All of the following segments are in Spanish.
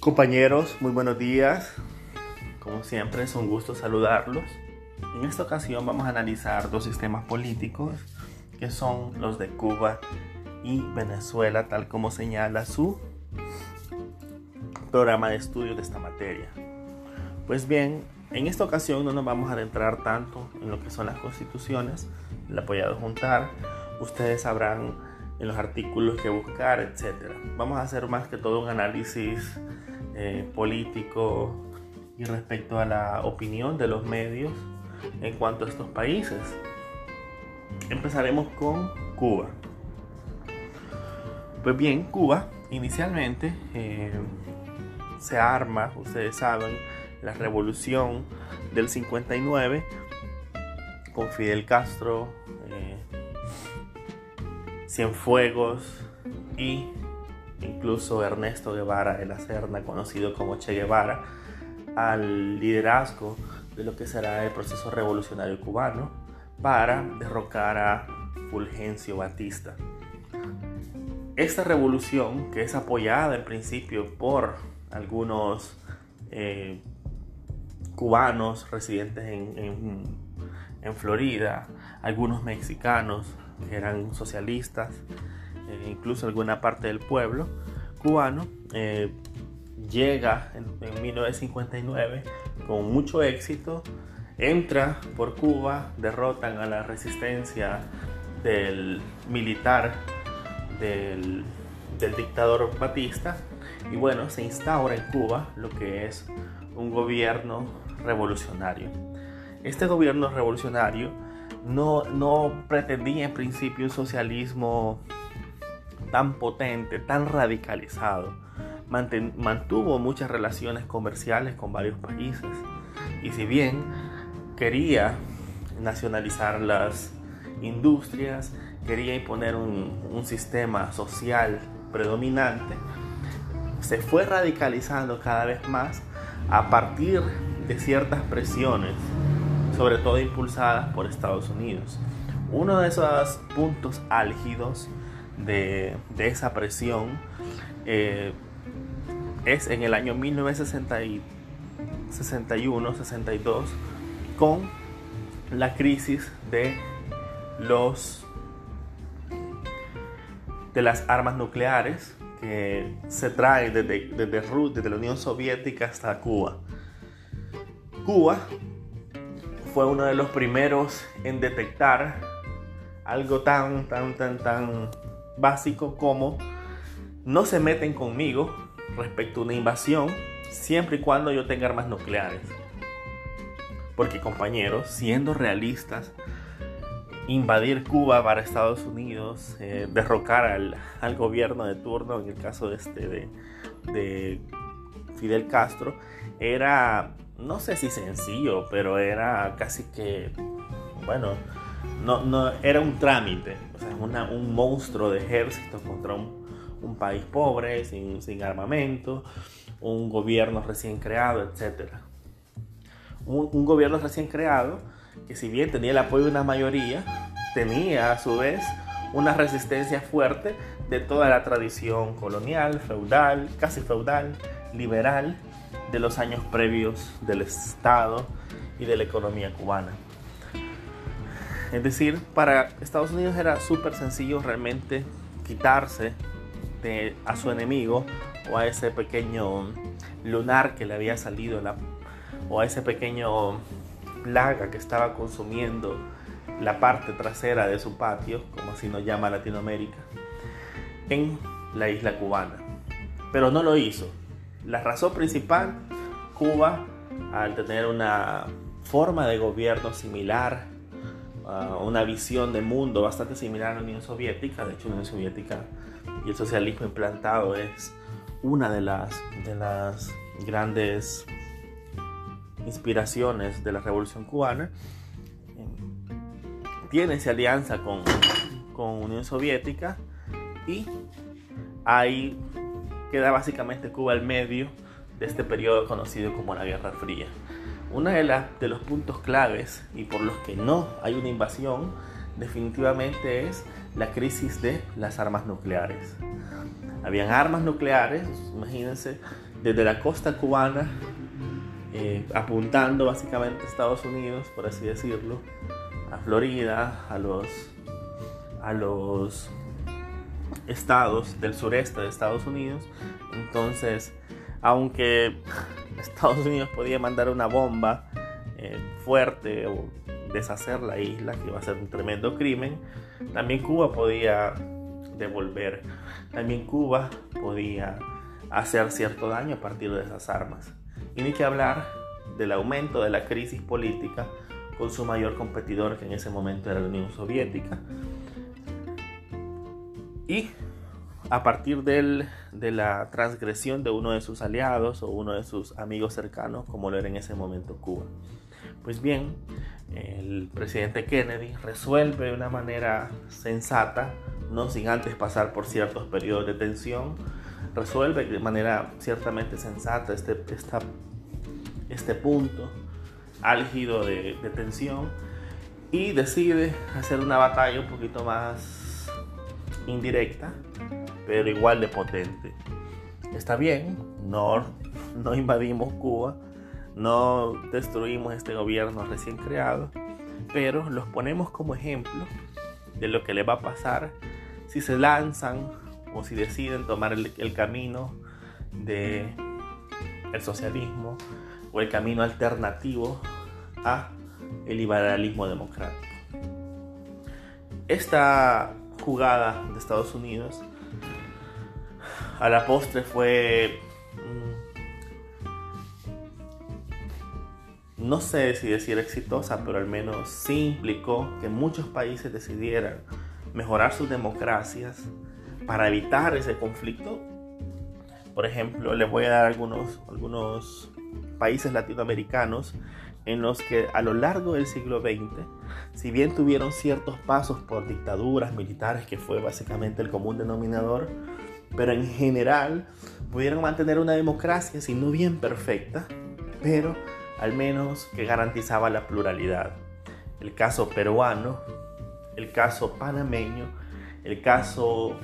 Compañeros, muy buenos días. Como siempre es un gusto saludarlos. En esta ocasión vamos a analizar dos sistemas políticos que son los de Cuba y Venezuela, tal como señala su programa de estudio de esta materia. Pues bien, en esta ocasión no nos vamos a adentrar tanto en lo que son las constituciones, la apoyado juntar, ustedes sabrán en los artículos que buscar, etc. Vamos a hacer más que todo un análisis eh, político y respecto a la opinión de los medios en cuanto a estos países. Empezaremos con Cuba. Pues bien, Cuba inicialmente eh, se arma, ustedes saben, la revolución del 59 con Fidel Castro, eh, Cienfuegos y incluso Ernesto Guevara de la Serna, conocido como Che Guevara, al liderazgo de lo que será el proceso revolucionario cubano para derrocar a Fulgencio Batista. Esta revolución, que es apoyada en principio por algunos eh, cubanos residentes en, en, Florida, algunos mexicanos que eran socialistas, e incluso alguna parte del pueblo cubano, eh, llega en, en 1959 con mucho éxito, entra por Cuba, derrotan a la resistencia del militar del, del dictador Batista y bueno, se instaura en Cuba lo que es un gobierno revolucionario. Este gobierno revolucionario no, no pretendía en principio un socialismo tan potente, tan radicalizado. mantuvo muchas relaciones comerciales con varios países. Y si bien quería nacionalizar las industrias, quería imponer un, un sistema social predominante, se fue radicalizando cada vez más a partir de ciertas presiones, sobre todo impulsadas por Estados Unidos. Uno de esos puntos álgidos de, esa presión eh, es en el año 1961-62 con la crisis de los de las armas nucleares que se trae desde, desde, desde la Unión Soviética hasta Cuba. Cuba fue uno de los primeros en detectar algo tan, tan, tan, tan básico como no se meten conmigo respecto a una invasión siempre y cuando yo tenga armas nucleares. Porque compañeros, siendo realistas, invadir Cuba para Estados Unidos, eh, derrocar al, al, gobierno de turno, en el caso de, este, de, de Fidel Castro, era, no sé si sencillo, pero era casi que, bueno, no, no, era un trámite, o sea, un monstruo de ejército contra un, un país pobre, sin, sin, armamento, un gobierno recién creado, etc. Un, un gobierno recién creado que si bien tenía el apoyo de una mayoría, tenía a su vez una resistencia fuerte de toda la tradición colonial, feudal, casi feudal, liberal de los años previos del Estado y de la economía cubana. Es decir, para Estados Unidos era súper sencillo realmente quitarse a su enemigo o a ese pequeño lunar que le había salido o a ese pequeño plaga que estaba consumiendo la parte trasera de su patio, como así nos llama Latinoamérica, en la isla cubana. Pero no lo hizo. La razón principal, Cuba, al tener una forma de gobierno similar, uh, una visión de mundo bastante similar a la Unión Soviética, de hecho la Unión Soviética y el socialismo implantado es una de las, de las grandes inspiraciones de la Revolución Cubana, tiene esa alianza con, con Unión Soviética y ahí queda básicamente Cuba al medio de este periodo conocido como la Guerra Fría. Uno de, de los puntos claves y por los que no hay una invasión definitivamente es la crisis de las armas nucleares. Habían armas nucleares, imagínense desde la costa cubana, eh, apuntando básicamente a Estados Unidos, por así decirlo, a Florida, a los, a los estados del sureste de Estados Unidos. Entonces, aunque Estados Unidos podía mandar una bomba eh, fuerte o deshacer la isla, que iba a ser un tremendo crimen, también Cuba podía devolver, también Cuba podía hacer cierto daño a partir de esas armas. Y ni que hablar del aumento de la crisis política con su mayor competidor, que en ese momento era la Unión Soviética. Y a partir de la transgresión de uno de sus aliados o uno de sus amigos cercanos, como lo era en ese momento Cuba. Pues bien, el presidente Kennedy resuelve de una manera sensata, no sin antes pasar por ciertos periodos de tensión, resuelve de manera ciertamente sensata este, este punto álgido de, de tensión y decide hacer una batalla un poquito más indirecta, pero igual de potente. Está bien, no, no invadimos Cuba, no destruimos este gobierno recién creado, pero los ponemos como ejemplo de lo que le va a pasar si se lanzan o si deciden tomar el, camino de el socialismo o el camino alternativo a el liberalismo democrático. Esta jugada de Estados Unidos a la postre fue no sé si decir exitosa, pero al menos sí implicó que muchos países decidieran mejorar sus democracias para evitar ese conflicto. Por ejemplo, les voy a dar algunos, algunos países latinoamericanos en los que a lo largo del siglo XX, si bien tuvieron ciertos pasos por dictaduras militares, que fue básicamente el común denominador, pero en general pudieron mantener una democracia, si no bien perfecta, pero al menos que garantizaba la pluralidad. El caso peruano, el caso panameño, el caso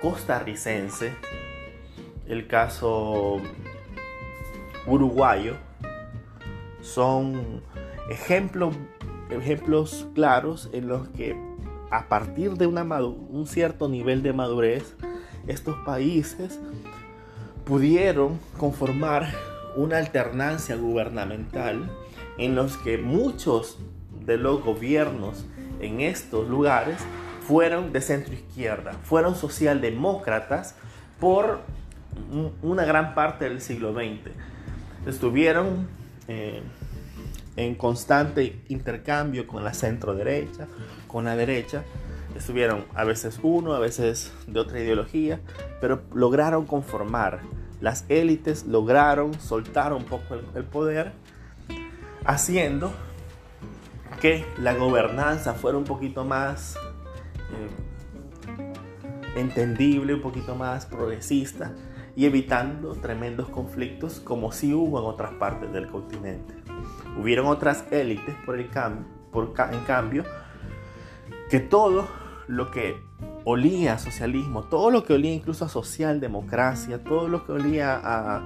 costarricense, el caso uruguayo, son ejemplos, ejemplos claros en los que a partir de un cierto nivel de madurez, estos países pudieron conformar una alternancia gubernamental en los que muchos de los gobiernos en estos lugares fueron de centro izquierda, fueron socialdemócratas por una gran parte del siglo XX. Estuvieron eh, en constante intercambio con la centro derecha, con la derecha. Estuvieron a veces uno, a veces de otra ideología, pero lograron conformar las élites lograron soltar un poco el, poder, haciendo que la gobernanza fuera un poquito más eh, entendible, un poquito más progresista y evitando tremendos conflictos como si hubo en otras partes del continente. Hubieron otras élites por el por, en cambio que todo lo que olía a socialismo, todo lo que olía incluso a socialdemocracia, todo lo que olía a,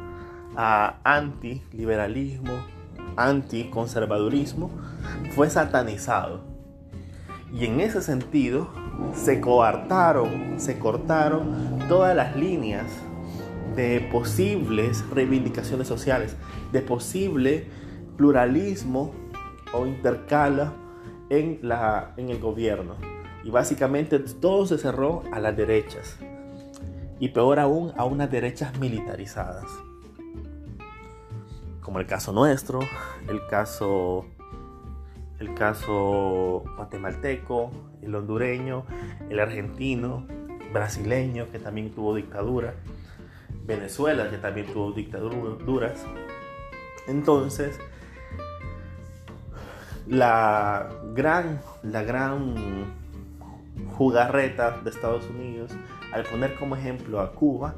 a antiliberalismo, anticonservadurismo, fue satanizado. Y en ese sentido se coartaron, se cortaron todas las líneas de posibles reivindicaciones sociales, de posible pluralismo o intercala en, la, en el gobierno. Y básicamente todo se cerró a las derechas. Y peor aún a unas derechas militarizadas. Como el caso nuestro, el caso el caso guatemalteco, el hondureño, el argentino, brasileño que también tuvo dictadura, Venezuela que también tuvo dictaduras. Entonces, la gran, la gran jugarreta de Estados Unidos, al poner como ejemplo a Cuba,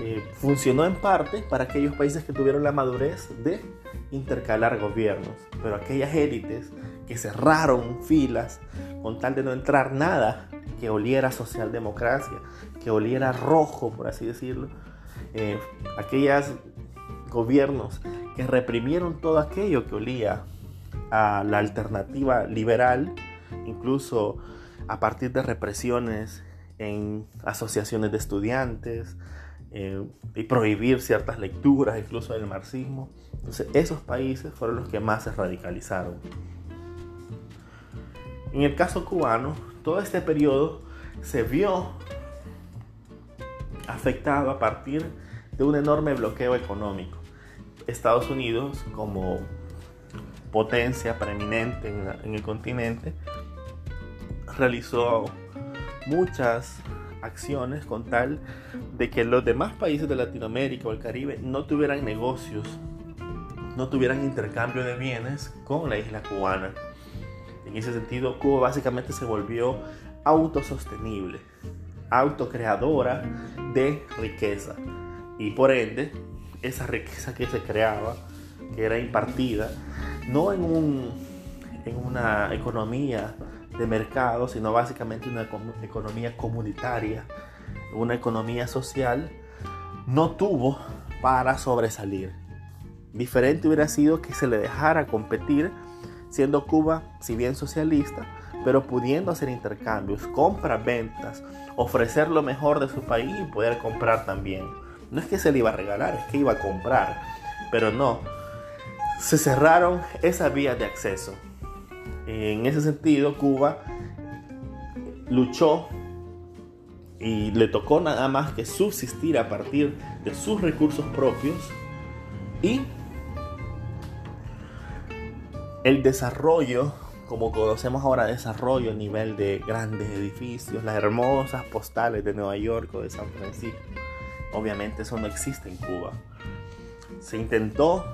eh, funcionó en parte para aquellos países que tuvieron la madurez de intercalar gobiernos, pero aquellas élites que cerraron filas con tal de no entrar nada que oliera socialdemocracia, que oliera rojo, por así decirlo, eh, aquellas gobiernos que reprimieron todo aquello que olía a la alternativa liberal, incluso a partir de represiones en asociaciones de estudiantes eh, y prohibir ciertas lecturas, incluso del marxismo. Entonces, esos países fueron los que más se radicalizaron. En el caso cubano, todo este periodo se vio afectado a partir de un enorme bloqueo económico. Estados Unidos, como potencia preeminente en, el continente, realizó muchas acciones con tal de que los demás países de Latinoamérica o el Caribe no tuvieran negocios, no tuvieran intercambio de bienes con la isla cubana. En ese sentido, Cuba básicamente se volvió autosostenible, autocreadora de riqueza. Y por ende, esa riqueza que se creaba, que era impartida, no en, un, en una economía de mercado, sino básicamente una economía comunitaria, una economía social, no tuvo para sobresalir. Diferente hubiera sido que se le dejara competir, siendo Cuba, si bien socialista, pero pudiendo hacer intercambios, compras, ventas, ofrecer lo mejor de su país y poder comprar también. No es que se le iba a regalar, es que iba a comprar, pero no. Se cerraron esas vías de acceso. En ese sentido, Cuba luchó y le tocó nada más que subsistir a partir de sus recursos propios y el desarrollo como conocemos ahora desarrollo a nivel de grandes edificios, las hermosas postales de Nueva York o de San Francisco. Obviamente eso no existe en Cuba. Se intentó,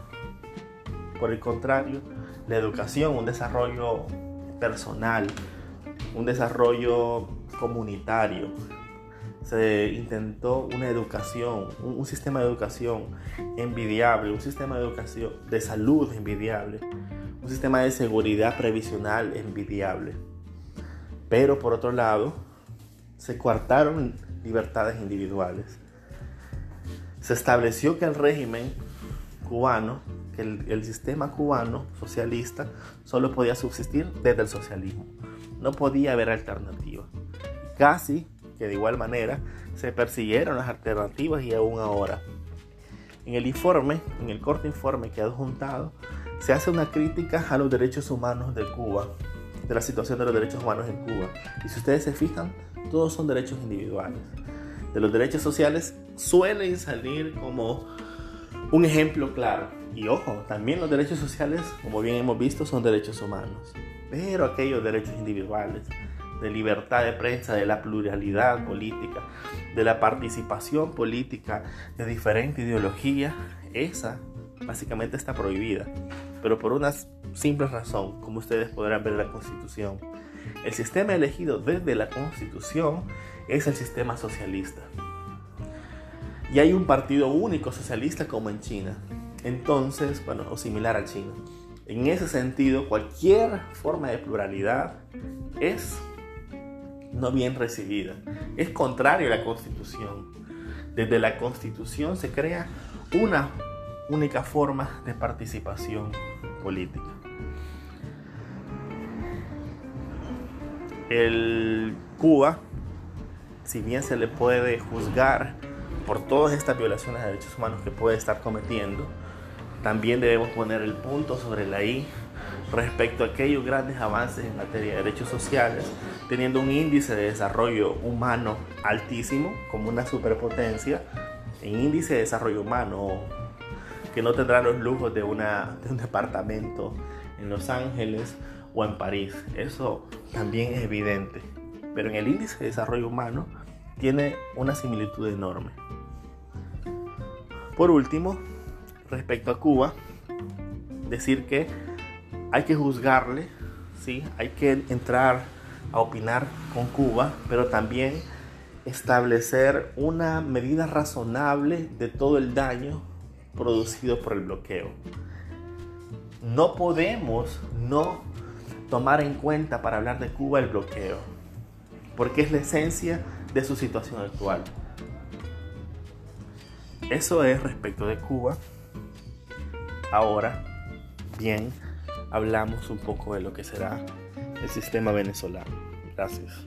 por el contrario, la educación, un desarrollo personal, un desarrollo comunitario. Se intentó una educación, un, sistema de educación envidiable, un sistema de educación de salud envidiable un sistema de seguridad previsional envidiable. Pero por otro lado, se coartaron libertades individuales. Se estableció que el régimen cubano, que el, sistema cubano socialista, solo podía subsistir desde el socialismo. No podía haber alternativa. Casi que de igual manera se persiguieron las alternativas y aún ahora. En el informe, en el corto informe que ha adjuntado, se hace una crítica a los derechos humanos de Cuba, de la situación de los derechos humanos en Cuba. Y si ustedes se fijan, todos son derechos individuales. De los derechos sociales suelen salir como un ejemplo claro. Y ojo, también los derechos sociales, como bien hemos visto, son derechos humanos. Pero aquellos derechos individuales, de libertad de prensa, de la pluralidad política, de la participación política de diferente ideología, esa básicamente está prohibida pero por una simple razón, como ustedes podrán ver en la Constitución. El sistema elegido desde la Constitución es el sistema socialista. Y hay un partido único socialista como en China. Entonces, bueno, o similar a China. En ese sentido, cualquier forma de pluralidad es no bien recibida. Es contrario a la Constitución. Desde la Constitución se crea una única forma de participación política. El Cuba, si bien se le puede juzgar por todas estas violaciones de derechos humanos que puede estar cometiendo, también debemos poner el punto sobre la I respecto a aquellos grandes avances en materia de derechos sociales, teniendo un índice de desarrollo humano altísimo, como una superpotencia, en índice de desarrollo humano que no tendrá los lujos de, una, de un departamento en Los Ángeles o en París. Eso también es evidente. Pero en el índice de desarrollo humano tiene una similitud enorme. Por último, respecto a Cuba, decir que hay que juzgarle, ¿sí? hay que entrar a opinar con Cuba, pero también establecer una medida razonable de todo el daño producido por el bloqueo. No podemos no tomar en cuenta para hablar de Cuba el bloqueo, porque es la esencia de su situación actual. Eso es respecto de Cuba. Ahora, bien, hablamos un poco de lo que será el sistema venezolano. Gracias.